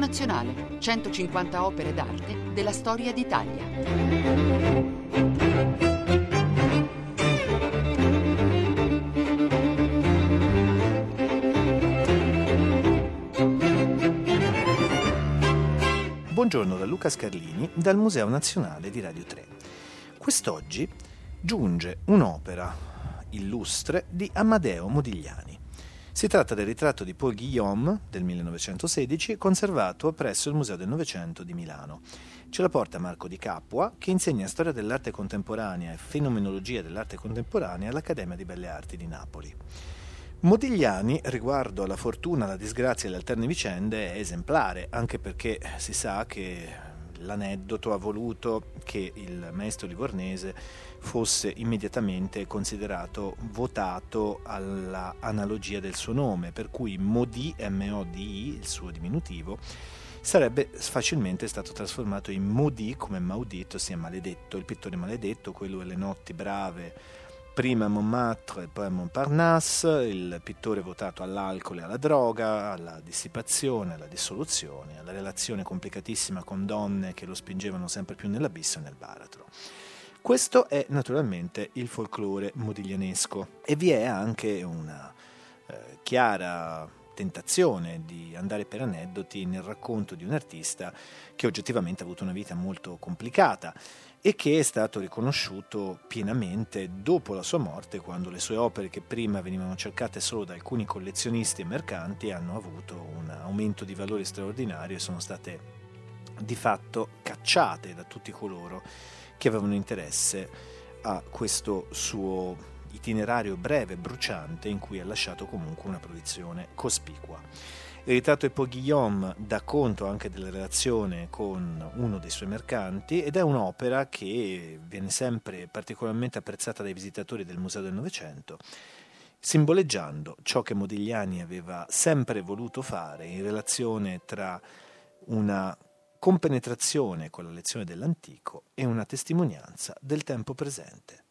Nazionale, 150 opere d'arte della storia d'Italia. Buongiorno da Luca Scarlini dal Museo Nazionale di Radio 3. Quest'oggi giunge un'opera illustre di Amadeo Modigliani. Si tratta del ritratto di Paul Guillaume del 1916 conservato presso il Museo del Novecento di Milano. Ce la porta Marco Di Capua che insegna storia dell'arte contemporanea e fenomenologia dell'arte contemporanea all'Accademia di Belle Arti di Napoli. Modigliani, riguardo alla fortuna, alla disgrazia e alle alterne vicende, è esemplare, anche perché si sa che l'aneddoto ha voluto che il maestro livornese fosse immediatamente considerato votato all'analogia del suo nome, per cui Modi, M-O-D-I, il suo diminutivo, sarebbe facilmente stato trasformato in Modi come maudito, ossia maledetto, il pittore maledetto, quello delle notti brave prima a Montmartre e poi a Montparnasse, il pittore votato all'alcol e alla droga, alla dissipazione, alla dissoluzione, alla relazione complicatissima con donne che lo spingevano sempre più nell'abisso e nel baratro. Questo è naturalmente il folklore modiglianesco. E vi è anche una eh, chiara tentazione di andare per aneddoti nel racconto di un artista che oggettivamente ha avuto una vita molto complicata e che è stato riconosciuto pienamente dopo la sua morte, quando le sue opere, che prima venivano cercate solo da alcuni collezionisti e mercanti, hanno avuto un aumento di valore straordinario e sono state di fatto cacciate da tutti coloro che avevano interesse a questo suo itinerario breve, bruciante, in cui ha lasciato comunque una produzione cospicua. Il ritratto di Paul Guillaume dà conto anche della relazione con uno dei suoi mercanti ed è un'opera che viene sempre particolarmente apprezzata dai visitatori del Museo del Novecento, simboleggiando ciò che Modigliani aveva sempre voluto fare in relazione tra una compenetrazione con la lezione dell'antico e una testimonianza del tempo presente.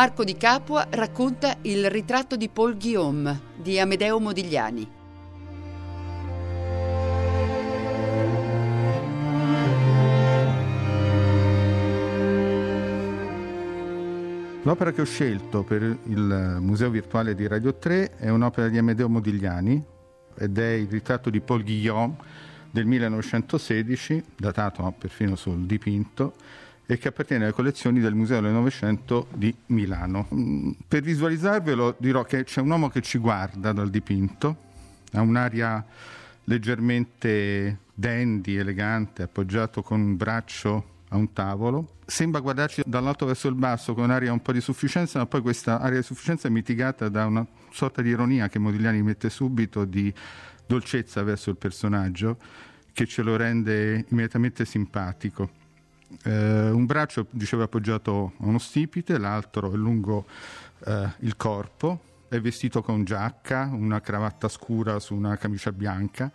Marco di Capua racconta il ritratto di Paul Guillaume di Amedeo Modigliani. L'opera che ho scelto per il Museo Virtuale di Radio 3 è un'opera di Amedeo Modigliani ed è il ritratto di Paul Guillaume del 1916, datato perfino sul dipinto, e che appartiene alle collezioni del Museo del Novecento di Milano. Mm, per visualizzarvelo dirò che c'è un uomo che ci guarda dal dipinto, ha un'aria leggermente dandy, elegante, appoggiato con un braccio a un tavolo. Sembra guardarci dall'alto verso il basso con un'aria un po' di sufficienza, ma poi questa aria di sufficienza è mitigata da una sorta di ironia che Modigliani mette subito, di dolcezza verso il personaggio, che ce lo rende immediatamente simpatico. Eh, un braccio, dicevo, appoggiato a uno stipite, l'altro è lungo eh, il corpo, è vestito con giacca, una cravatta scura su una camicia bianca,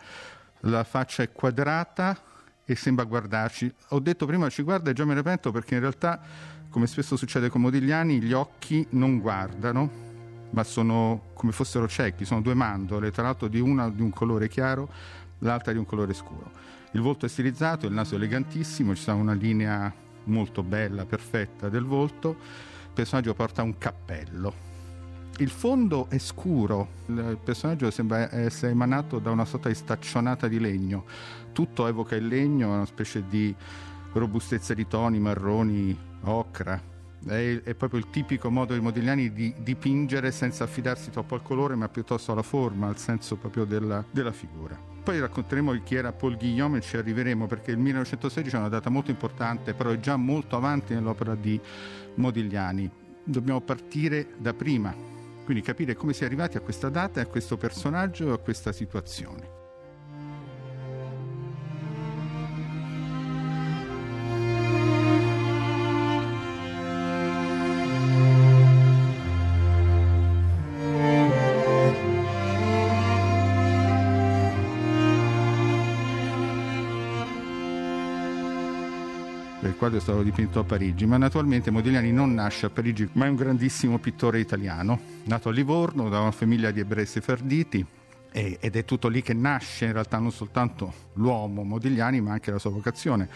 la faccia è quadrata e sembra guardarci. Ho detto prima ci guarda e già me ne pento perché in realtà, come spesso succede con Modigliani, gli occhi non guardano, ma sono come fossero ciechi, sono due mandorle, tra l'altro di una di un colore chiaro, l'altra di un colore scuro. Il volto è stilizzato, il naso è elegantissimo, ci sta una linea molto bella, perfetta del volto. Il personaggio porta un cappello. Il fondo è scuro, il personaggio sembra essere emanato da una sorta di staccionata di legno. Tutto evoca il legno, una specie di robustezza di toni marroni, ocra. È, è proprio il tipico modo di Modigliani di dipingere senza affidarsi troppo al colore, ma piuttosto alla forma, al senso proprio della, della figura. Poi racconteremo chi era Paul Guillaume e ci arriveremo perché il 1916 è una data molto importante, però è già molto avanti nell'opera di Modigliani. Dobbiamo partire da prima, Quindi capire come si è arrivati a questa data, a questo personaggio, a questa situazione. Il quadro è stato dipinto a Parigi, ma naturalmente Modigliani non nasce a Parigi, ma è un grandissimo pittore italiano, nato a Livorno da una famiglia di ebrei sefarditi ed è tutto lì che nasce in realtà non soltanto l'uomo Modigliani, ma anche la sua vocazione.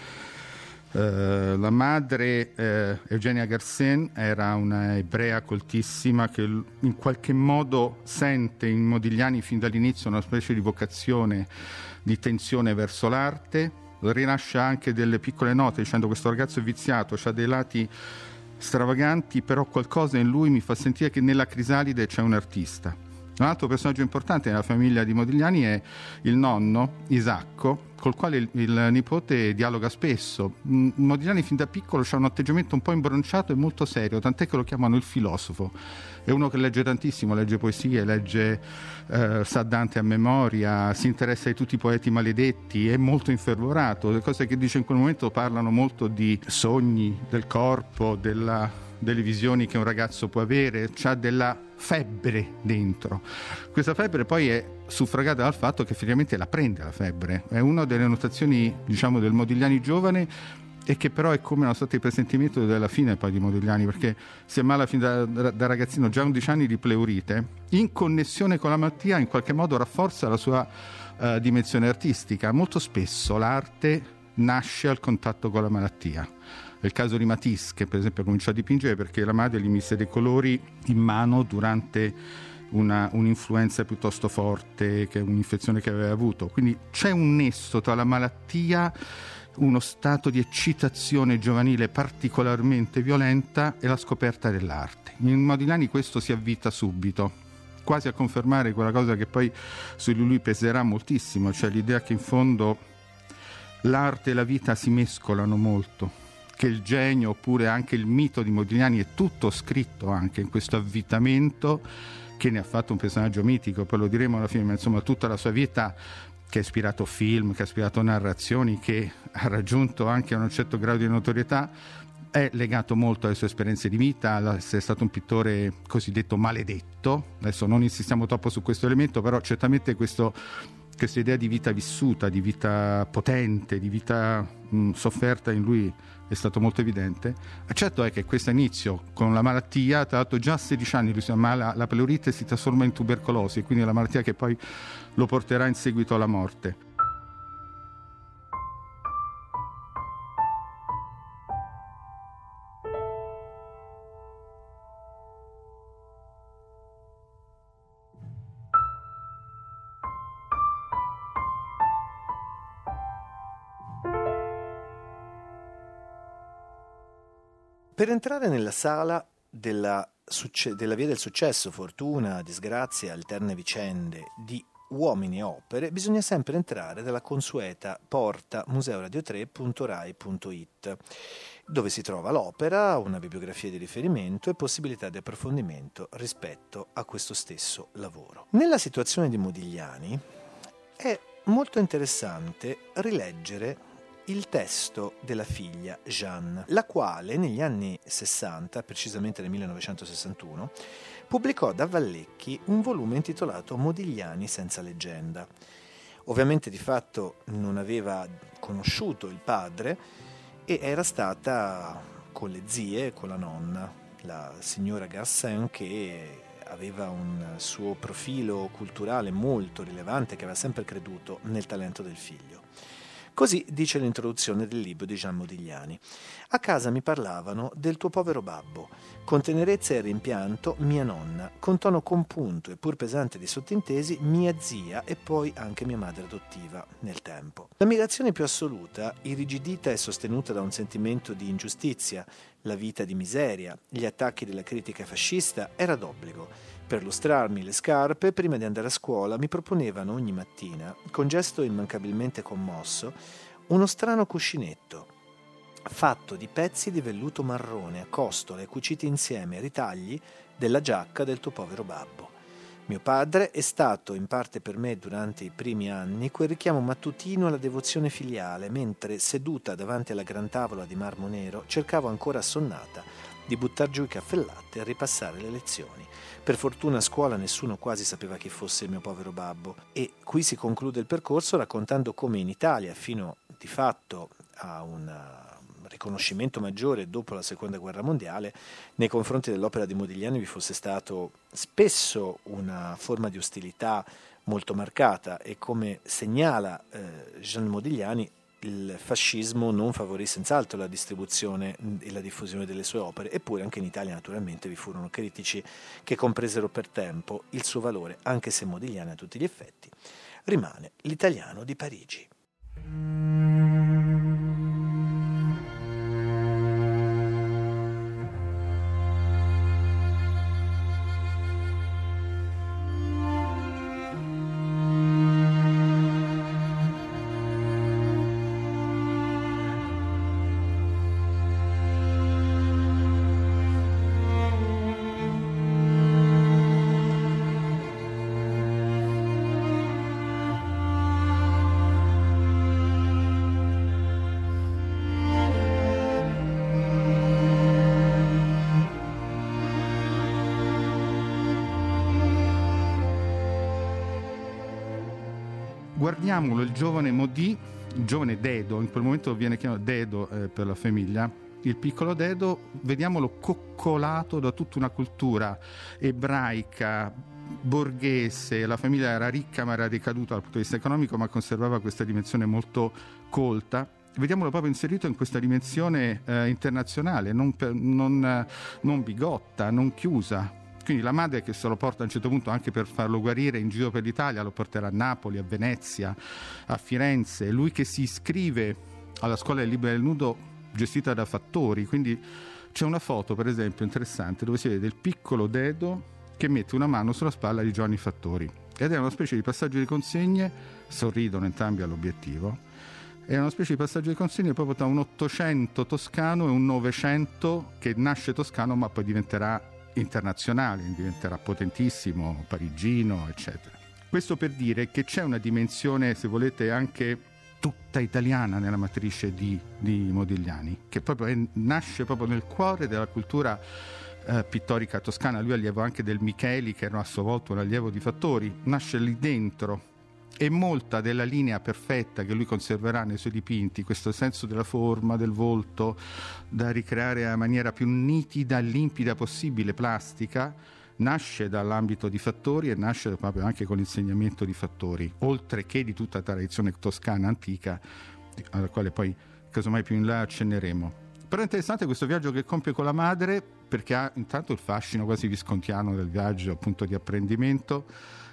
Uh, la madre uh, Eugenia Garcen era una ebrea coltissima che in qualche modo sente in Modigliani fin dall'inizio una specie di vocazione di tensione verso l'arte rilascia anche delle piccole note dicendo questo ragazzo è viziato, ha dei lati stravaganti, però qualcosa in lui mi fa sentire che nella crisalide c'è un artista. Un altro personaggio importante nella famiglia di Modigliani è il nonno Isacco, col quale il, il nipote dialoga spesso. Modigliani fin da piccolo ha un atteggiamento un po' imbronciato e molto serio, tant'è che lo chiamano il filosofo. È uno che legge tantissimo, legge poesie, legge eh, sa Dante a memoria, si interessa di tutti i poeti maledetti, è molto infervorato. Le cose che dice in quel momento parlano molto di sogni, del corpo, della delle visioni che un ragazzo può avere, ha della febbre dentro. Questa febbre poi è suffragata dal fatto che effettivamente la prende la febbre, è una delle notazioni diciamo del Modigliani giovane e che però è come una sorta di presentimento della fine poi di Modigliani perché si ammala fin da, da, ragazzino già 11 anni di pleurite in connessione con la malattia in qualche modo rafforza la sua uh, dimensione artistica molto spesso l'arte nasce al contatto con la malattia è il caso di Matisse che per esempio cominciò a dipingere perché la madre gli mise dei colori in mano durante una, un'influenza piuttosto forte, che un'infezione che aveva avuto. Quindi c'è un nesso tra la malattia, uno stato di eccitazione giovanile particolarmente violenta e la scoperta dell'arte. In Modigliani questo si avvita subito quasi a confermare quella cosa che poi su lui peserà moltissimo, cioè l'idea che in fondo l'arte e la vita si mescolano molto che il genio oppure anche il mito di Modigliani è tutto scritto anche in questo avvitamento che ne ha fatto un personaggio mitico, poi lo diremo alla fine, ma insomma tutta la sua vita che ha ispirato film, che ha ispirato narrazioni, che ha raggiunto anche un certo grado di notorietà, è legato molto alle sue esperienze di vita, essere stato un pittore cosiddetto maledetto. Adesso non insistiamo troppo su questo elemento, però certamente questo, questa idea di vita vissuta, di vita potente, di vita mh, sofferta in lui è stato molto evidente. Certo è che questo inizio con la malattia, tra l'altro già a 16 anni lui si ammala, la pleurite si trasforma in tubercolosi, quindi è la malattia che poi lo porterà in seguito alla morte. Per entrare nella sala della, succe- della Via del Successo, fortuna, disgrazia, alterne vicende di uomini e opere, bisogna sempre entrare dalla consueta porta museoradio3.rai.it, dove si trova l'opera, una bibliografia di riferimento e possibilità di approfondimento rispetto a questo stesso lavoro. Nella situazione di Modigliani è molto interessante rileggere il testo della figlia Jeanne, la quale negli anni 60, precisamente nel 1961, pubblicò da Vallecchi un volume intitolato Modigliani senza leggenda. Ovviamente di fatto non aveva conosciuto il padre e era stata con le zie, con la nonna, la signora Garcin che aveva un suo profilo culturale molto rilevante, che aveva sempre creduto nel talento del figlio. Così dice l'introduzione del libro di Gian Modigliani. A casa mi parlavano del tuo povero babbo, con tenerezza e rimpianto mia nonna, con tono compunto e pur pesante di sottintesi mia zia e poi anche mia madre adottiva nel tempo. L'ammirazione più assoluta, irrigidita e sostenuta da un sentimento di ingiustizia, la vita di miseria, gli attacchi della critica fascista, era d'obbligo per lustrarmi le scarpe, prima di andare a scuola, mi proponevano ogni mattina, con gesto immancabilmente commosso, uno strano cuscinetto. fatto di pezzi di velluto marrone a costole cuciti insieme ai ritagli della giacca del tuo povero babbo. Mio padre è stato in parte per me durante i primi anni quel richiamo mattutino alla devozione filiale, mentre seduta davanti alla gran tavola di marmo nero cercavo ancora assonnata di buttar giù i caffè latte e ripassare le lezioni. Per fortuna a scuola nessuno quasi sapeva chi fosse il mio povero babbo. E qui si conclude il percorso raccontando come in Italia, fino di fatto a una riconoscimento maggiore dopo la seconda guerra mondiale, nei confronti dell'opera di Modigliani vi fosse stato spesso una forma di ostilità molto marcata. E come segnala eh, Jean Modigliani il fascismo non favorì senz'altro la distribuzione e la diffusione delle sue opere, eppure anche in Italia naturalmente vi furono critici che compresero per tempo il suo valore, anche se Modigliani a tutti gli effetti rimane l'italiano di Parigi. Guardiamolo, il giovane Modi, il giovane Dedo, in quel momento viene chiamato Dedo eh, per la famiglia, il piccolo Dedo, vediamolo coccolato da tutta una cultura ebraica, borghese, la famiglia era ricca ma era decaduta dal punto di vista economico, ma conservava questa dimensione molto colta. Vediamolo proprio inserito in questa dimensione eh, internazionale, non, per, non, non bigotta, non chiusa, quindi la madre che se lo porta a un certo punto anche per farlo guarire in giro per l'Italia, lo porterà a Napoli, a Venezia, a Firenze, lui che si iscrive alla scuola del libro del nudo gestita da fattori, quindi c'è una foto per esempio interessante dove si vede il piccolo Dedo che mette una mano sulla spalla di Giovanni Fattori. Ed è una specie di passaggio di consegne, sorridono entrambi all'obiettivo, è una specie di passaggio di consegne proprio tra un 800 toscano e un 900 che nasce toscano ma poi diventerà internazionale, diventerà potentissimo, parigino, eccetera. Questo per dire che c'è una dimensione, se volete, anche tutta italiana nella matrice di, di Modigliani, che proprio è, nasce proprio nel cuore della cultura eh, pittorica toscana. Lui è allievo anche del Micheli, che era a sua volta un allievo di Fattori, nasce lì dentro e molta della linea perfetta che lui conserverà nei suoi dipinti, questo senso della forma, del volto, da ricreare nella maniera più nitida limpida possibile, plastica, nasce dall'ambito di fattori e nasce proprio anche con l'insegnamento di fattori, oltre che di tutta la tradizione toscana antica, alla quale poi casomai più in là accenneremo. Però è interessante questo viaggio che compie con la madre perché ha intanto il fascino quasi viscontiano del viaggio appunto di apprendimento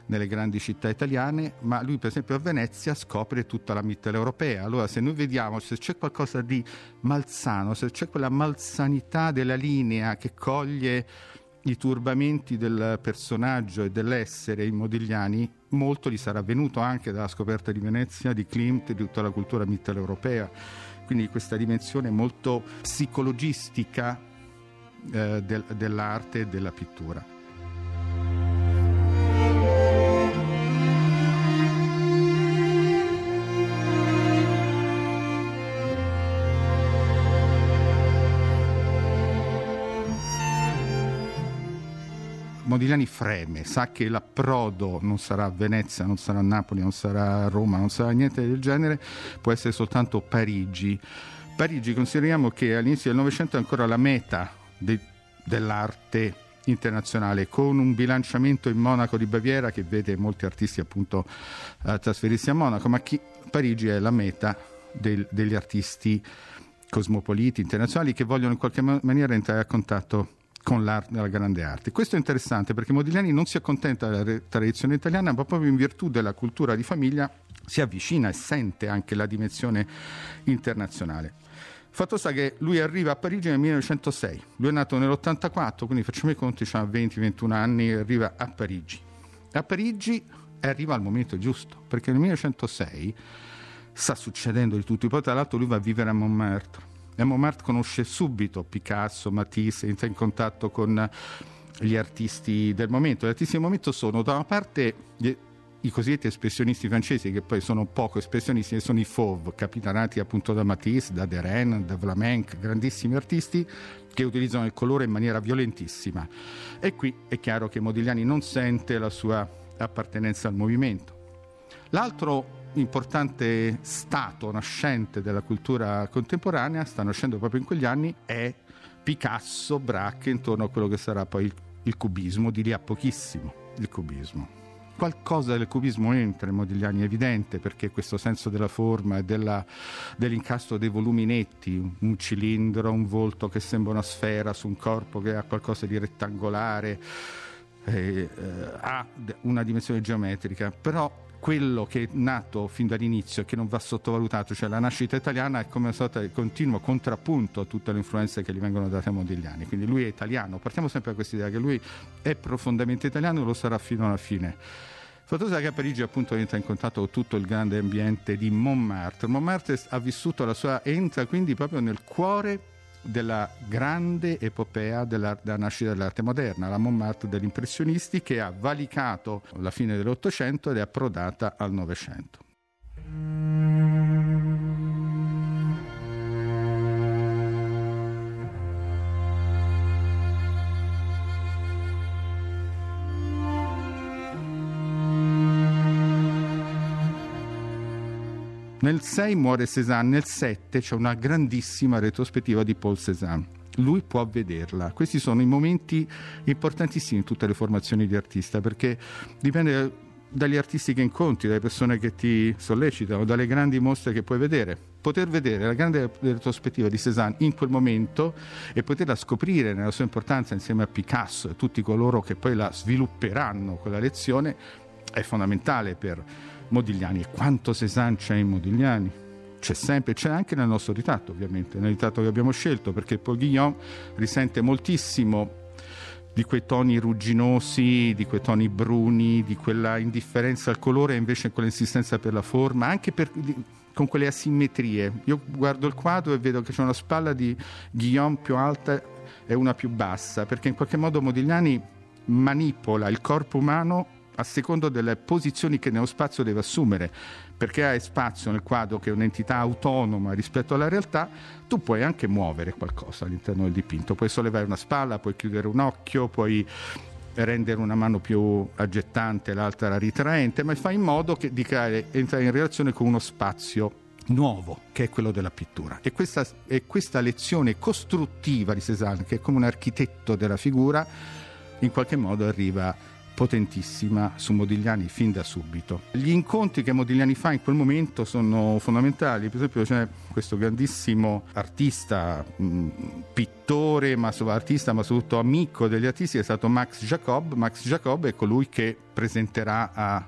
nelle grandi città italiane, ma lui per esempio a Venezia scopre tutta la mitteleuropea. Allora se noi vediamo se c'è qualcosa di malsano, se c'è quella malsanità della linea che coglie i turbamenti del personaggio e dell'essere in Modigliani, molto gli sarà venuto anche dalla scoperta di Venezia, di Klimt, di tutta la cultura mitteleuropea. Quindi questa dimensione molto psicologistica eh, del, dell'arte e della pittura. Modigliani freme, sa che l'approdo non sarà Venezia, non sarà Napoli, non sarà Roma, non sarà niente del genere, può essere soltanto Parigi. Parigi consideriamo che all'inizio del Novecento è ancora la meta de- dell'arte internazionale con un bilanciamento in Monaco di Baviera che vede molti artisti appunto uh, trasferirsi a Monaco, ma chi, Parigi è la meta del, degli artisti cosmopoliti internazionali che vogliono in qualche maniera entrare a contatto con la grande arte. Questo è interessante perché Modigliani non si accontenta della tradizione italiana, ma proprio in virtù della cultura di famiglia si avvicina e sente anche la dimensione internazionale. Fatto sta che lui arriva a Parigi nel 1906, lui è nato nell'84, quindi facciamo i conti, ha 20-21 anni, arriva a Parigi. A Parigi arriva al momento giusto, perché nel 1906 sta succedendo di tutto, poi tra l'altro lui va a vivere a Montmartre e Montmartre conosce subito Picasso, Matisse, entra in contatto con gli artisti del momento. Gli artisti del momento sono da una parte gli, i cosiddetti espressionisti francesi, che poi sono poco espressionisti, sono i Fauve, capitanati appunto da Matisse, da Deren, da Vlamenck, grandissimi artisti che utilizzano il colore in maniera violentissima. E qui è chiaro che Modigliani non sente la sua appartenenza al movimento. L'altro importante stato nascente della cultura contemporanea, sta nascendo proprio in quegli anni, è Picasso, Braque, intorno a quello che sarà poi il, il cubismo, di lì a pochissimo il cubismo. Qualcosa del cubismo entra in Modigliani, è evidente, perché questo senso della forma e della, dell'incastro dei volumi netti, un cilindro, un volto che sembra una sfera su un corpo che ha qualcosa di rettangolare, eh, eh, ha una dimensione geometrica, però quello che è nato fin dall'inizio e che non va sottovalutato, cioè la nascita italiana è come una sorta continuo contrappunto a tutte le influenze che gli vengono date a Modigliani. Quindi lui è italiano, partiamo sempre da questa idea che lui è profondamente italiano e lo sarà fino alla fine. Fattosa che a Parigi appunto entra in contatto con tutto il grande ambiente di Montmartre. Montmartre ha vissuto la sua, entra quindi proprio nel cuore della grande epopea della, della, nascita dell'arte moderna, la Montmartre degli impressionisti che ha valicato la fine dell'Ottocento ed è approdata al Novecento. Nel 6 muore Cézanne, nel 7 c'è una grandissima retrospettiva di Paul Cézanne. Lui può vederla. Questi sono i momenti importantissimi in tutte le formazioni di artista perché dipende dagli artisti che incontri, dalle persone che ti sollecitano, dalle grandi mostre che puoi vedere. Poter vedere la grande retrospettiva di Cézanne in quel momento e poterla scoprire nella sua importanza insieme a Picasso e tutti coloro che poi la svilupperanno quella lezione è fondamentale per Modigliani. E quanto Cézanne c'è in Modigliani? C'è sempre, c'è anche nel nostro ritratto ovviamente, nel ritratto che abbiamo scelto, perché Paul Guillaume risente moltissimo di quei toni rugginosi, di quei toni bruni, di quella indifferenza al colore e invece quell'insistenza per la forma, anche per, con quelle asimmetrie. Io guardo il quadro e vedo che c'è una spalla di Guillaume più alta e una più bassa, perché in qualche modo Modigliani manipola il corpo umano a secondo delle posizioni che nello spazio deve assumere, perché hai spazio nel quadro che è un'entità autonoma rispetto alla realtà, tu puoi anche muovere qualcosa all'interno del dipinto, puoi sollevare una spalla, puoi chiudere un occhio, puoi rendere una mano più aggettante, l'altra ritraente, ma fai in modo che, di creare, entrare in relazione con uno spazio nuovo che è quello della pittura. E questa, e questa lezione costruttiva di Cézanne che è come un architetto della figura in qualche modo arriva a potentissima su Modigliani fin da subito. Gli incontri che Modigliani fa in quel momento sono fondamentali, per esempio c'è questo grandissimo artista, mh, pittore, ma artista, ma soprattutto amico degli artisti, è stato Max Jacob. Max Jacob è colui che presenterà a,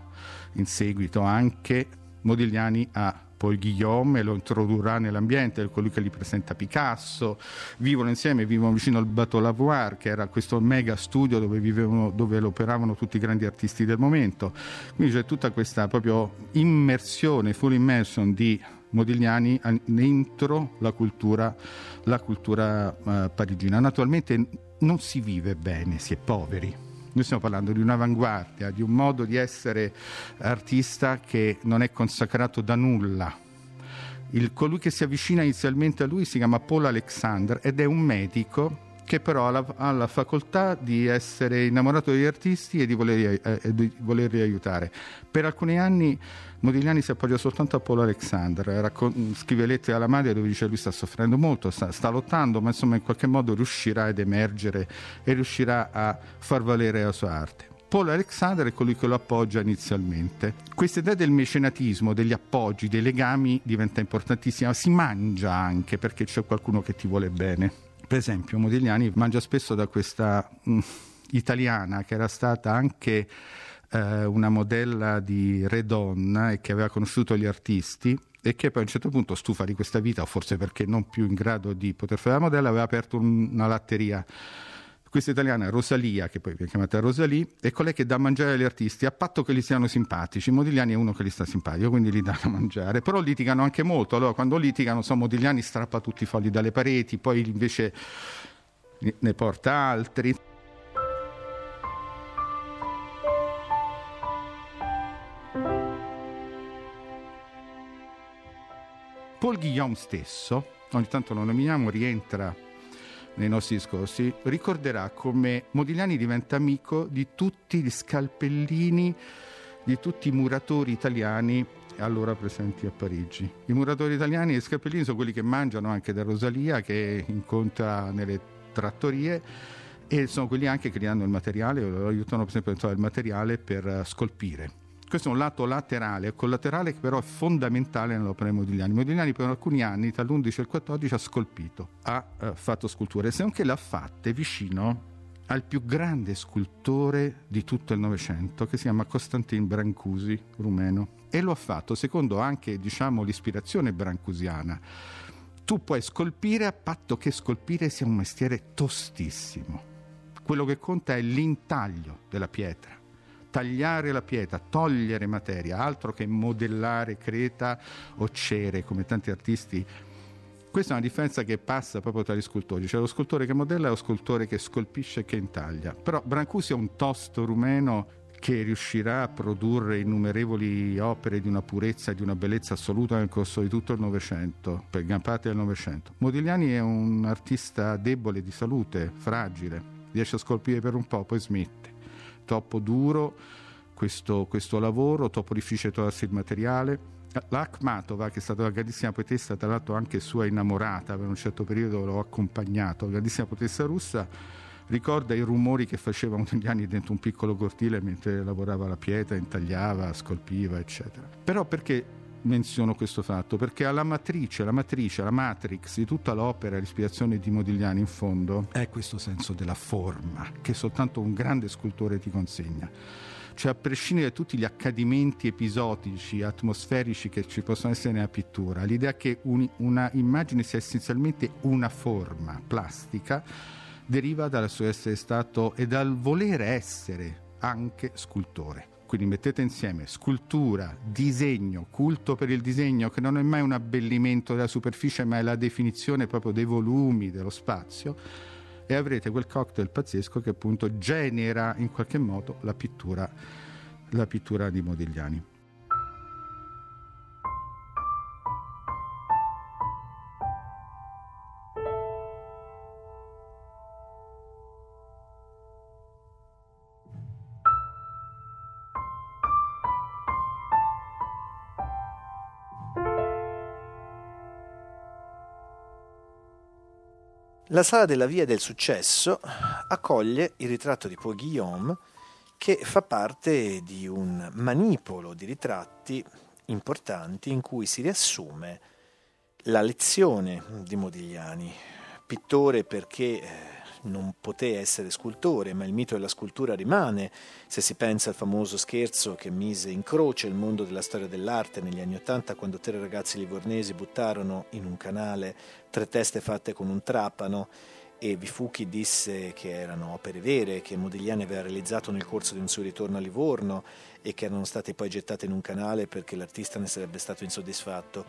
in seguito anche Modigliani a poi Guillaume lo introdurrà nell'ambiente, è colui che gli presenta Picasso, vivono insieme, vivono vicino al Bateau Lavoir, che era questo mega studio dove, vivevano, dove operavano tutti i grandi artisti del momento. Quindi c'è tutta questa proprio immersione, full immersion di Modigliani dentro la cultura, la cultura uh, parigina. Naturalmente non si vive bene, si è poveri noi stiamo parlando di un'avanguardia, di un modo di essere artista che non è consacrato da nulla. Il, colui che si avvicina inizialmente a lui si chiama Paul Alexander ed è un medico che però ha la, facoltà di essere innamorato degli artisti e di volerli, eh, di volerli aiutare. Per alcuni anni Modigliani si appoggia soltanto a Paolo Alexander, raccon- scrive lettere alla madre dove dice lui sta soffrendo molto, sta, sta, lottando, ma insomma in qualche modo riuscirà ad emergere e riuscirà a far valere la sua arte. Paul Alexander è colui che lo appoggia inizialmente. Questa idea del mecenatismo, degli appoggi, dei legami diventa importantissima, si mangia anche perché c'è qualcuno che ti vuole bene. Per esempio, Modigliani mangia spesso da questa mh, mm, italiana che era stata anche eh, una modella di Redonna e che aveva conosciuto gli artisti e che poi a un certo punto, stufa di questa vita, o forse perché non più in grado di poter fare la modella, aveva aperto un, una latteria questa italiana Rosalia, che poi viene chiamata Rosalie, è colei che dà a mangiare agli artisti a patto che gli siano simpatici. Modigliani è uno che gli sta simpatico, quindi gli dà da mangiare. Però litigano anche molto. Allora, quando litigano, so, Modigliani strappa tutti i fogli dalle pareti, poi invece ne porta altri. Paul Guillaume stesso, ogni tanto lo nominiamo, rientra nei nostri discorsi, ricorderà come Modigliani diventa amico di tutti gli scalpellini, di tutti i muratori italiani allora presenti a Parigi. I muratori italiani e gli scalpellini sono quelli che mangiano anche da Rosalia, che incontra nelle trattorie e sono quelli anche che gli hanno il materiale, lo aiutano per esempio a trovare il materiale per scolpire. Questo è un lato laterale, collaterale che però è fondamentale nell'opera di Modigliani. Modigliani per alcuni anni, tra l'11 e il 14, ha scolpito, ha eh, fatto sculture, se anche l'ha fatte vicino al più grande scultore di tutto il Novecento, che si chiama Costantin Brancusi, rumeno. E lo ha fatto secondo anche diciamo, l'ispirazione brancusiana. Tu puoi scolpire a patto che scolpire sia un mestiere tostissimo. Quello che conta è l'intaglio della pietra tagliare la pietra, togliere materia, altro che modellare creta o cere come tanti artisti. Questa è una differenza che passa proprio tra gli scultori, c'è lo scultore che modella e lo scultore che scolpisce e che intaglia. Però Brancusi è un tosto rumeno che riuscirà a produrre innumerevoli opere di una purezza e di una bellezza assoluta nel corso di tutto il Novecento, per gran parte del Novecento. Modigliani è un artista debole di salute, fragile, riesce a scolpire per un po', poi smette troppo duro questo, questo lavoro, troppo difficile trovarsi il materiale. L'Akhmatova, che è stata una grandissima poetessa, tra l'altro anche sua innamorata, per un certo periodo l'ho accompagnato, una grandissima poetessa russa, ricorda i rumori che faceva Modigliani dentro un piccolo cortile mentre lavorava la pietra, intagliava, scolpiva, eccetera. Però perché menziono questo fatto? Perché alla matrice, la matrice, la matrix di tutta l'opera, l'ispirazione di Modigliani in fondo è questo senso della forma che soltanto un grande scultore ti consegna. Cioè a prescindere da tutti gli accadimenti episodici, atmosferici che ci possono essere nella pittura, l'idea che un, una immagine sia essenzialmente una forma plastica deriva dal suo essere stato e dal voler essere anche scultore. Quindi mettete insieme scultura, disegno, culto per il disegno, che non è mai un abbellimento della superficie, ma è la definizione proprio dei volumi, dello spazio, e avrete quel cocktail pazzesco che appunto genera in qualche modo la pittura, la pittura di Modigliani. La sala della Via del Successo accoglie il ritratto di Paul Guillaume che fa parte di un manipolo di ritratti importanti in cui si riassume la lezione di Modigliani, pittore perché eh, non poté essere scultore, ma il mito della scultura rimane, se si pensa al famoso scherzo che mise in croce il mondo della storia dell'arte negli anni Ottanta quando tre ragazzi livornesi buttarono in un canale tre teste fatte con un trapano e vi fu chi disse che erano opere vere, che Modigliani aveva realizzato nel corso di un suo ritorno a Livorno e che erano state poi gettate in un canale perché l'artista ne sarebbe stato insoddisfatto.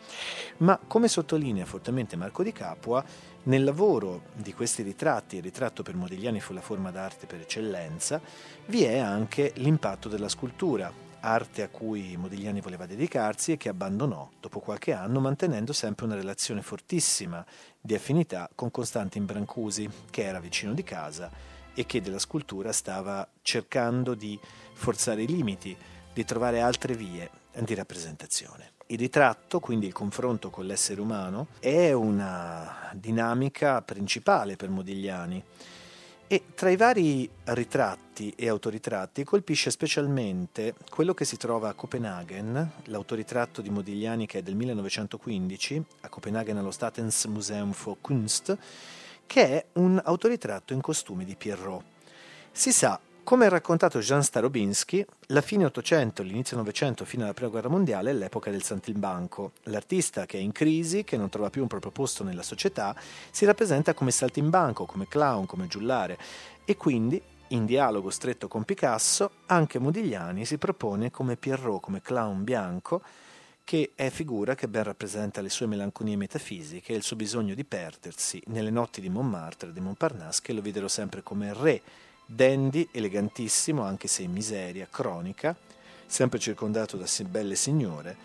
Ma come sottolinea fortemente Marco di Capua, nel lavoro di questi ritratti, il ritratto per Modigliani fu la forma d'arte per eccellenza, vi è anche l'impatto della scultura, arte a cui Modigliani voleva dedicarsi e che abbandonò dopo qualche anno, mantenendo sempre una relazione fortissima di affinità con Costantin Brancusi, che era vicino di casa e che della scultura stava cercando di forzare i limiti, di trovare altre vie di rappresentazione. Il ritratto, quindi il confronto con l'essere umano, è una dinamica principale per Modigliani e tra i vari ritratti e autoritratti colpisce specialmente quello che si trova a Copenaghen, l'autoritratto di Modigliani che è del 1915, a Copenaghen allo Statens Museum for Kunst, che è un autoritratto in costume di Pierrot. Si sa Come ha raccontato Jean Starobinski, la fine Ottocento, l'inizio Novecento fino alla Prima Guerra Mondiale è l'epoca del saltimbanco. L'artista che è in crisi, che non trova più un proprio posto nella società, si rappresenta come saltimbanco, come clown, come giullare e quindi, in dialogo stretto con Picasso, anche Modigliani si propone come Pierrot, come clown bianco, che è figura che ben rappresenta le sue melanconie metafisiche e il suo bisogno di perdersi nelle notti di Montmartre e di Montparnasse che lo videro sempre come re dandy, elegantissimo, anche se in miseria cronica, sempre circondato da belle signore,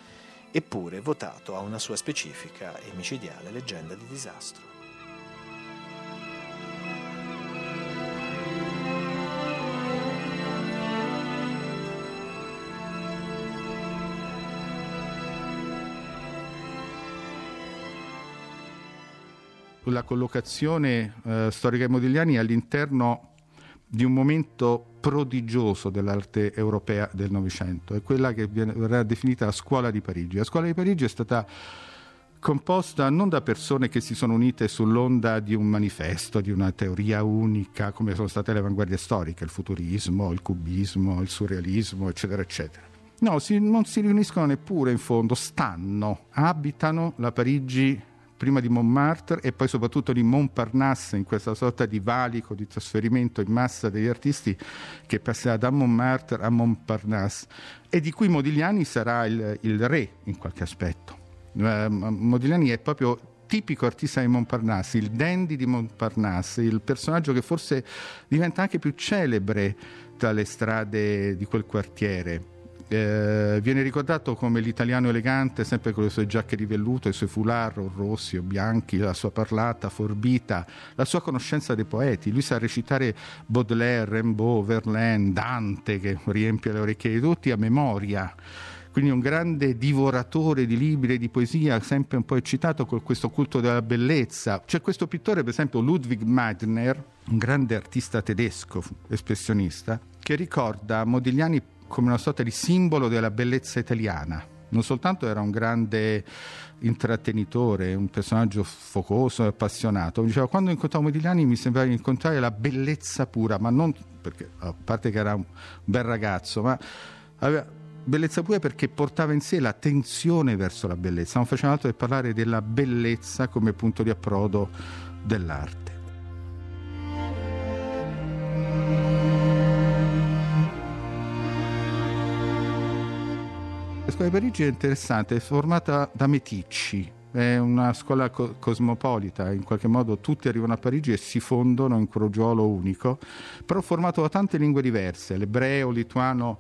eppure votato a una sua specifica e micidiale leggenda di disastro. La collocazione eh, storica di Modigliani all'interno di un momento prodigioso dell'arte europea del Novecento, è quella che verrà definita la scuola di Parigi. La scuola di Parigi è stata composta non da persone che si sono unite sull'onda di un manifesto, di una teoria unica, come sono state le avanguardie storiche, il futurismo, il cubismo, il surrealismo, eccetera, eccetera. No, si, non si riuniscono neppure in fondo, stanno, abitano la Parigi prima di Montmartre e poi soprattutto di Montparnasse, in questa sorta di valico di trasferimento in massa degli artisti che passerà da Montmartre a Montparnasse e di cui Modigliani sarà il, il re in qualche aspetto. Eh, Modigliani è proprio tipico artista di Montparnasse, il dandy di Montparnasse, il personaggio che forse diventa anche più celebre tra le strade di quel quartiere eh, viene ricordato come l'italiano elegante, sempre con le sue giacche di velluto, i suoi foulard rossi o bianchi, la sua parlata forbita, la sua conoscenza dei poeti. Lui sa recitare Baudelaire, Rimbaud, Verlaine, Dante, che riempie le orecchie di tutti a memoria quindi un grande divoratore di libri e di poesia, sempre un po' eccitato con questo culto della bellezza. C'è questo pittore, per esempio Ludwig Madner, un grande artista tedesco, espressionista, che ricorda Modigliani come una sorta di simbolo della bellezza italiana. Non soltanto era un grande intrattenitore, un personaggio focoso e appassionato, diceva quando incontravo Modigliani mi sembrava incontrare la bellezza pura, ma non perché, a parte che era un bel ragazzo, ma aveva bellezza pura perché portava in sé la tensione verso la bellezza, non faceva altro che parlare della bellezza come punto di approdo dell'arte. La scuola di Parigi è interessante, è formata da meticci, è una scuola co- cosmopolita, in qualche modo tutti arrivano a Parigi e si fondono in crogiolo unico, però formato da tante lingue diverse, l'ebreo, lituano,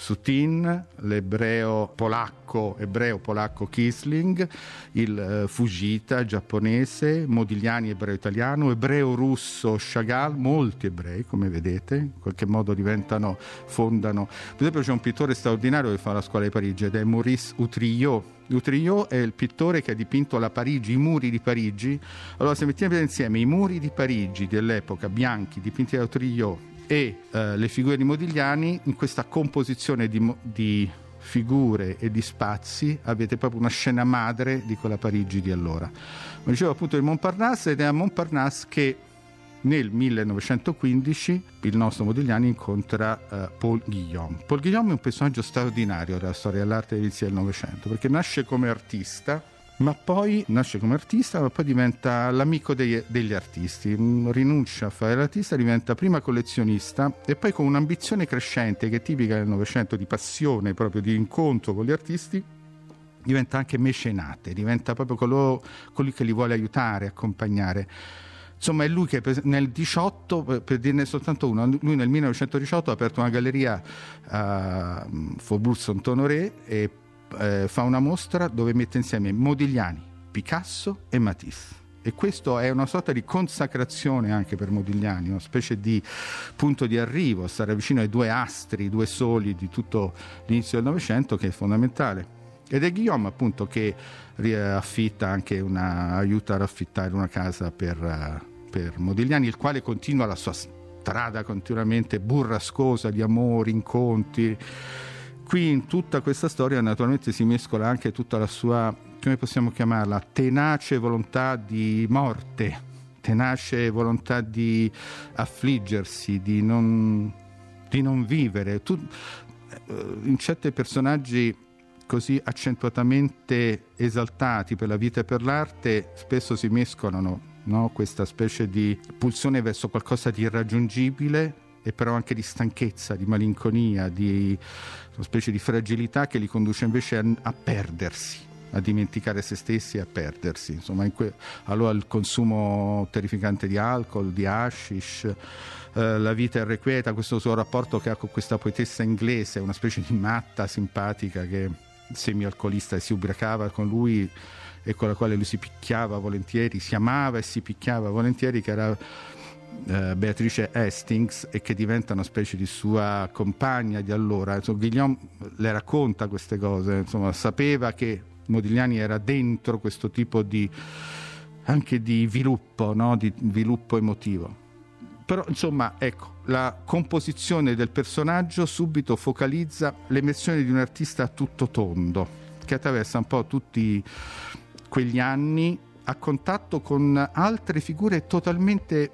Sutin, l'ebreo polacco, ebreo polacco Kisling, il eh, Fujita giapponese, Modigliani ebreo italiano, ebreo russo Chagall, molti ebrei come vedete, in qualche modo diventano, fondano. Per esempio c'è un pittore straordinario che fa la scuola di Parigi ed è Maurice Utrillo. Utrillo è il pittore che ha dipinto la Parigi, i muri di Parigi. Allora se mettiamo insieme i muri di Parigi dell'epoca, bianchi, dipinti da Utrillo, e eh, le figure di Modigliani in questa composizione di, di, figure e di spazi avete proprio una scena madre di quella Parigi di allora. Come dicevo appunto di Montparnasse ed è a Montparnasse che nel 1915 il nostro Modigliani incontra uh, Paul Guillaume. Paul Guillaume è un personaggio straordinario della storia dell'arte dell'inizio del Novecento perché nasce come artista ma poi nasce come artista, ma poi diventa l'amico degli, degli, artisti, rinuncia a fare l'artista, diventa prima collezionista e poi con un'ambizione crescente che è tipica del Novecento di passione, proprio di incontro con gli artisti, diventa anche mecenate, diventa proprio colui, colui che li vuole aiutare, accompagnare. Insomma, è lui che nel 18, per dirne soltanto uno, lui nel 1918 ha aperto una galleria a Faubourg Saint-Honoré e eh, fa una mostra dove mette insieme Modigliani, Picasso e Matisse. E questo è una sorta di consacrazione anche per Modigliani, una specie di punto di arrivo, stare vicino ai due astri, i due soli di tutto l'inizio del Novecento che è fondamentale. Ed è Guillaume appunto che affitta anche una, aiuta ad affittare una casa per, per Modigliani, il quale continua la sua strada continuamente burrascosa di amori, incontri qui in tutta questa storia naturalmente si mescola anche tutta la sua, come possiamo chiamarla, tenace volontà di morte, tenace volontà di affliggersi, di non di non vivere. Tu, eh, in certi personaggi così accentuatamente esaltati per la vita e per l'arte spesso si mescolano no? questa specie di pulsione verso qualcosa di irraggiungibile e però anche di stanchezza, di malinconia, di una specie di fragilità che li conduce invece a, a perdersi a dimenticare se stessi e a perdersi. Insomma, que- allora il consumo terrificante di alcol, di hashish, eh, la vita irrequieta, questo suo rapporto che ha con questa poetessa inglese, una specie di matta simpatica che semi-alcolista e si ubriacava con lui e con la quale lui si picchiava volentieri, si amava e si picchiava volentieri, che era eh, Beatrice Hastings e che diventa una specie di sua compagna di allora. Insomma, Guillaume le racconta queste cose, insomma, sapeva che Modigliani era dentro questo tipo di anche di sviluppo, no? di sviluppo emotivo. Però insomma, ecco, la composizione del personaggio subito focalizza l'emersione di un artista a tutto tondo, che attraversa un po' tutti quegli anni a contatto con altre figure totalmente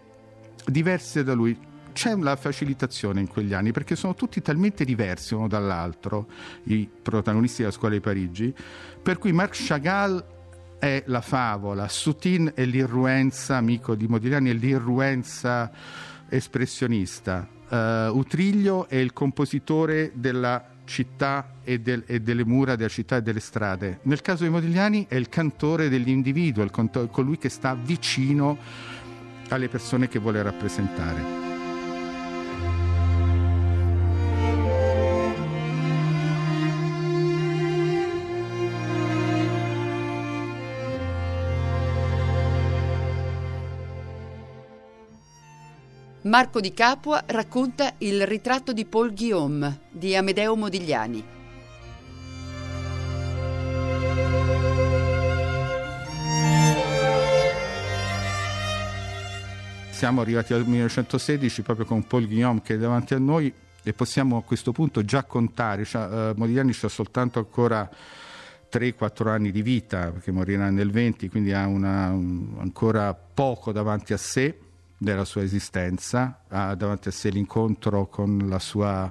diverse da lui. C'è una facilitazione in quegli anni perché sono tutti talmente diversi uno dall'altro, i protagonisti della scuola di Parigi, per cui Marc Chagall è la favola, Soutine è l'irruenza, amico di Modigliani, è l'irruenza espressionista, uh, Utriglio è il compositore della città e, del, e, delle mura della città e delle strade. Nel caso di Modigliani è il cantore dell'individuo, il colui che sta vicino alle persone che vuole rappresentare. Marco di Capua racconta il ritratto di Paul Guillaume di Amedeo Modigliani. Siamo arrivati al 1916 proprio con Paul Guillaume che è davanti a noi e possiamo a questo punto già contare, cioè, uh, Modigliani ha soltanto ancora 3-4 anni di vita perché morirà nel 20, quindi ha una, un, ancora poco davanti a sé della sua esistenza, ha davanti a sé l'incontro con la sua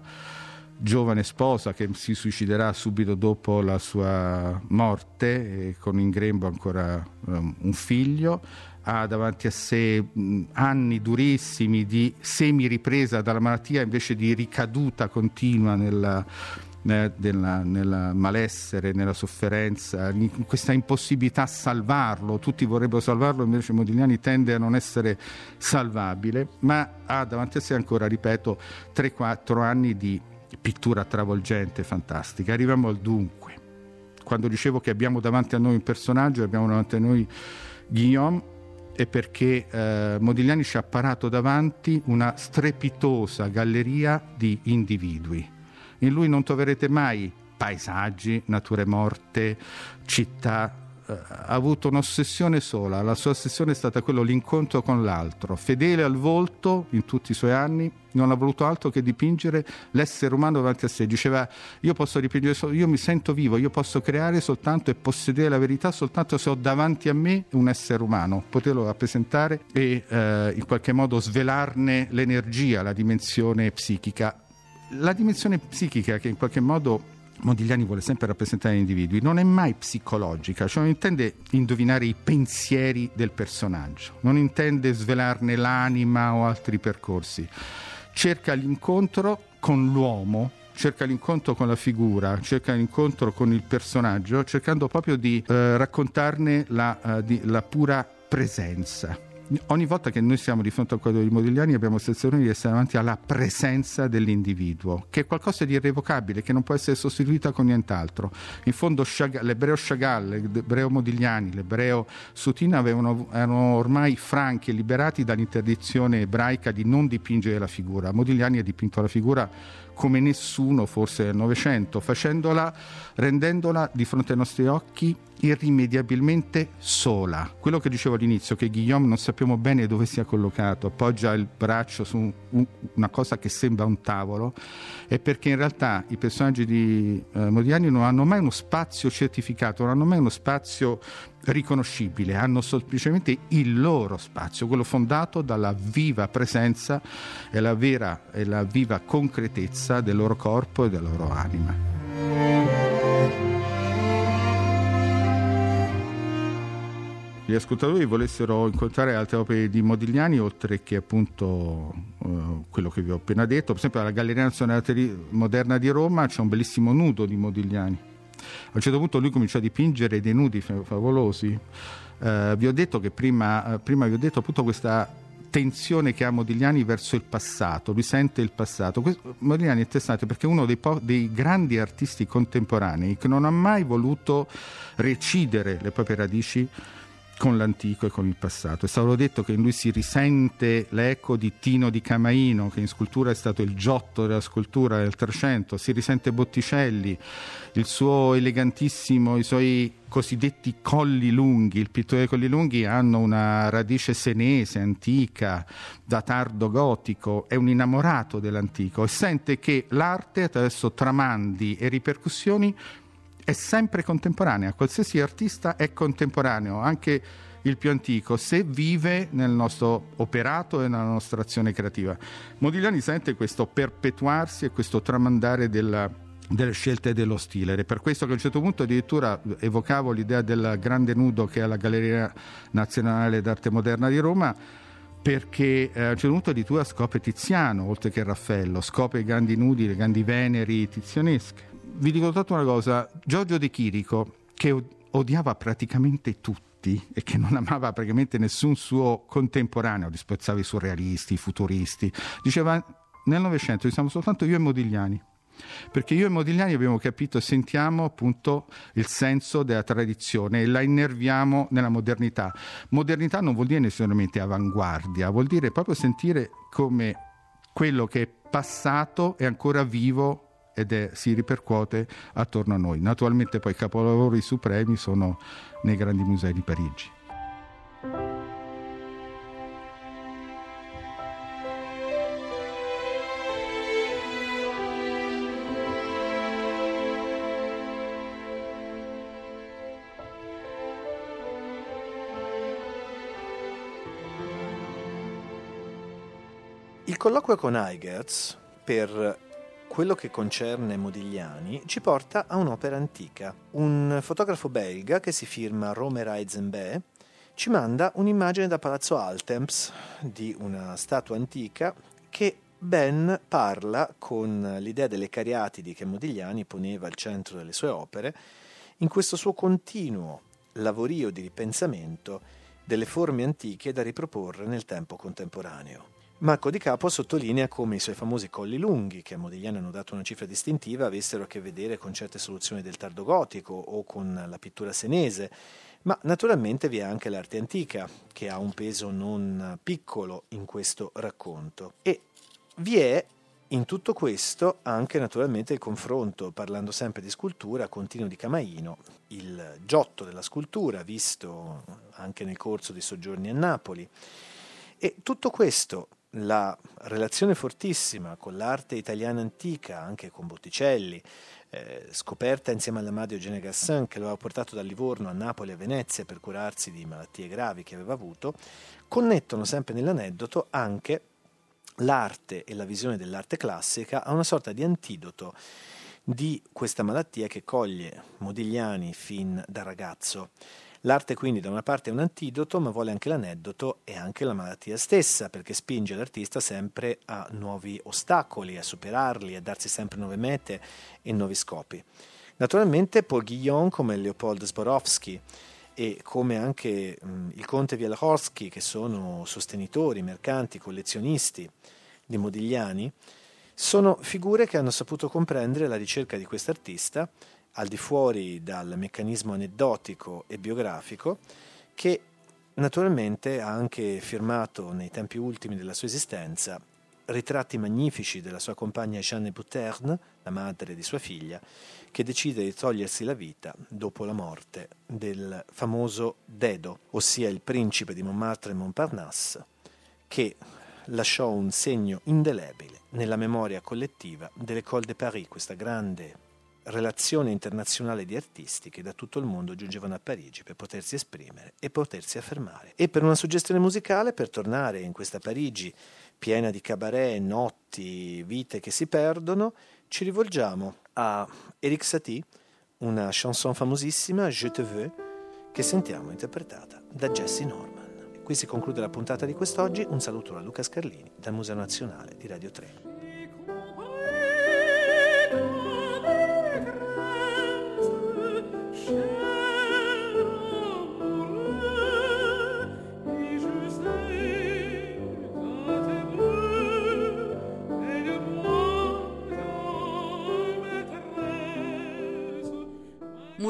giovane sposa che si suiciderà subito dopo la sua morte e con in grembo ancora um, un figlio, ha davanti a sé anni durissimi di semi-ripresa dalla malattia invece di ricaduta continua nella, nella, nella, malessere, nella sofferenza, in questa impossibilità a salvarlo, tutti vorrebbero salvarlo, invece Modigliani tende a non essere salvabile, ma ha davanti a sé ancora, ripeto, 3-4 anni di pittura travolgente, fantastica. Arriviamo al dunque. Quando dicevo che abbiamo davanti a noi un personaggio, abbiamo davanti a noi Guillaume, è perché eh, Modigliani ci ha parato davanti una strepitosa galleria di individui in lui non troverete mai paesaggi, nature morte, città. Eh, ha avuto un'ossessione sola, la sua ossessione è stata quello l'incontro con l'altro, fedele al volto in tutti i suoi anni, non ha voluto altro che dipingere l'essere umano davanti a sé. Diceva: Io posso dipingere, solo, io mi sento vivo, io posso creare soltanto e possedere la verità soltanto se ho davanti a me un essere umano, poterlo rappresentare e eh, in qualche modo svelarne l'energia, la dimensione psichica. La dimensione psichica che in qualche modo Modigliani vuole sempre rappresentare gli individui, non è mai psicologica, cioè non intende indovinare i pensieri del personaggio, non intende svelarne l'anima o altri percorsi, cerca l'incontro con l'uomo, cerca l'incontro con la figura, cerca l'incontro con il personaggio, cercando proprio di eh, raccontarne la, uh, di, la pura presenza ogni volta che noi siamo di fronte al quadro di Modigliani abbiamo la sensazione di essere davanti alla presenza dell'individuo, che è qualcosa di irrevocabile, che non può essere sostituita con nient'altro. In fondo Chagall, l'ebreo Chagall, l'ebreo Modigliani, l'ebreo Sutina avevano, erano ormai franchi e liberati dall'interdizione ebraica di non dipingere la figura. Modigliani ha dipinto la figura come nessuno forse nel Novecento, rendendola di fronte ai nostri occhi irrimediabilmente sola. Quello che dicevo all'inizio, che Guillaume non sappiamo bene dove sia collocato, appoggia il braccio su un, una cosa che sembra un tavolo, è perché in realtà i personaggi di eh, Modigliani non hanno mai uno spazio certificato, non hanno mai uno spazio riconoscibile, hanno semplicemente il loro spazio, quello fondato dalla viva presenza e la vera e la viva concretezza del loro corpo e della loro anima. Gli ascoltatori volessero incontrare altre opere di Modigliani, oltre che appunto uh, quello che vi ho appena detto, per esempio alla Galleria Nazionale Moderna di Roma c'è un bellissimo nudo di Modigliani. A un certo punto lui cominciò a dipingere dei nudi favolosi. Uh, vi ho detto che prima, uh, prima vi ho detto appunto questa tensione che ha Modigliani verso il passato, lui sente il passato. Questo, Modigliani è interessante perché è uno dei, po- dei, grandi artisti contemporanei che non ha mai voluto recidere le proprie radici con l'antico e con il passato. È stato detto che in lui si risente l'eco di Tino di Camaino, che in scultura è stato il giotto della scultura del Trecento, si risente Botticelli, il suo elegantissimo, i suoi cosiddetti colli lunghi, il pittore dei colli lunghi hanno una radice senese, antica, da tardo gotico, è un innamorato dell'antico e sente che l'arte attraverso tramandi e ripercussioni è sempre contemporanea, qualsiasi artista è contemporaneo, anche il più antico, se vive nel nostro operato e nella nostra azione creativa. Modigliani sente questo perpetuarsi e questo tramandare della, delle scelte dello stile ed è per questo che a un certo punto addirittura evocavo l'idea del grande nudo che è alla Galleria Nazionale d'Arte Moderna di Roma perché eh, a un certo punto addirittura scopre Tiziano oltre che Raffaello, scopre i grandi nudi, le grandi veneri tizionesche vi dico soltanto una cosa, Giorgio De Chirico, che odiava praticamente tutti e che non amava praticamente nessun suo contemporaneo, disprezzava i surrealisti, i futuristi, diceva nel Novecento ci siamo soltanto io e Modigliani. Perché io e Modigliani abbiamo capito e sentiamo appunto il senso della tradizione e la innerviamo nella modernità. Modernità non vuol dire necessariamente avanguardia, vuol dire proprio sentire come quello che è passato è ancora vivo ed è, si ripercuote attorno a noi. Naturalmente poi i capolavori supremi sono nei grandi musei di Parigi. Il colloquio con Eigerz per quello che concerne Modigliani ci porta a un'opera antica. Un fotografo belga che si firma Romer Eisenbé ci manda un'immagine da Palazzo Altemps di una statua antica che ben parla con l'idea delle cariatidi che Modigliani poneva al centro delle sue opere in questo suo continuo lavorio di ripensamento delle forme antiche da riproporre nel tempo contemporaneo. Marco Di Capo sottolinea come i suoi famosi colli lunghi, che a Modigliani hanno dato una cifra distintiva, avessero a che vedere con certe soluzioni del tardo gotico o con la pittura senese, ma naturalmente vi è anche l'arte antica, che ha un peso non piccolo in questo racconto. E vi è in tutto questo anche naturalmente il confronto, parlando sempre di scultura, continuo di Camaino, il giotto della scultura, visto anche nel corso dei soggiorni a Napoli. E tutto questo la relazione fortissima con l'arte italiana antica, anche con Botticelli, eh, scoperta insieme alla madre Eugenia Gassin che lo aveva portato da Livorno a Napoli e a Venezia per curarsi di malattie gravi che aveva avuto, connettono sempre nell'aneddoto anche l'arte e la visione dell'arte classica a una sorta di antidoto di questa malattia che coglie Modigliani fin da ragazzo. L'arte quindi da una parte è un antidoto, ma vuole anche l'aneddoto e anche la malattia stessa, perché spinge l'artista sempre a nuovi ostacoli, a superarli, a darsi sempre nuove mete e nuovi scopi. Naturalmente Paul Guillaume come Leopold Zborowski e come anche mh, il conte Wielhorski, che sono sostenitori, mercanti, collezionisti di Modigliani, sono figure che hanno saputo comprendere la ricerca di quest'artista al di fuori dal meccanismo aneddotico e biografico che naturalmente ha anche firmato nei tempi ultimi della sua esistenza ritratti magnifici della sua compagna Jeanne Bouterne, la madre di sua figlia, che decide di togliersi la vita dopo la morte del famoso Dedo, ossia il principe di Montmartre e Montparnasse, che lasciò un segno indelebile nella memoria collettiva dell'École de Paris, questa grande relazione internazionale di artisti che da tutto il mondo giungevano a Parigi per potersi esprimere e potersi affermare. E per una suggestione musicale, per tornare in questa Parigi piena di cabaret, notti, vite che si perdono, ci rivolgiamo a Eric Satie, una chanson famosissima, Je te veux, che sentiamo interpretata da Jesse Norman. Qui si conclude la puntata di quest'oggi. Un saluto da Luca Scarlini dal Museo Nazionale di Radio 3.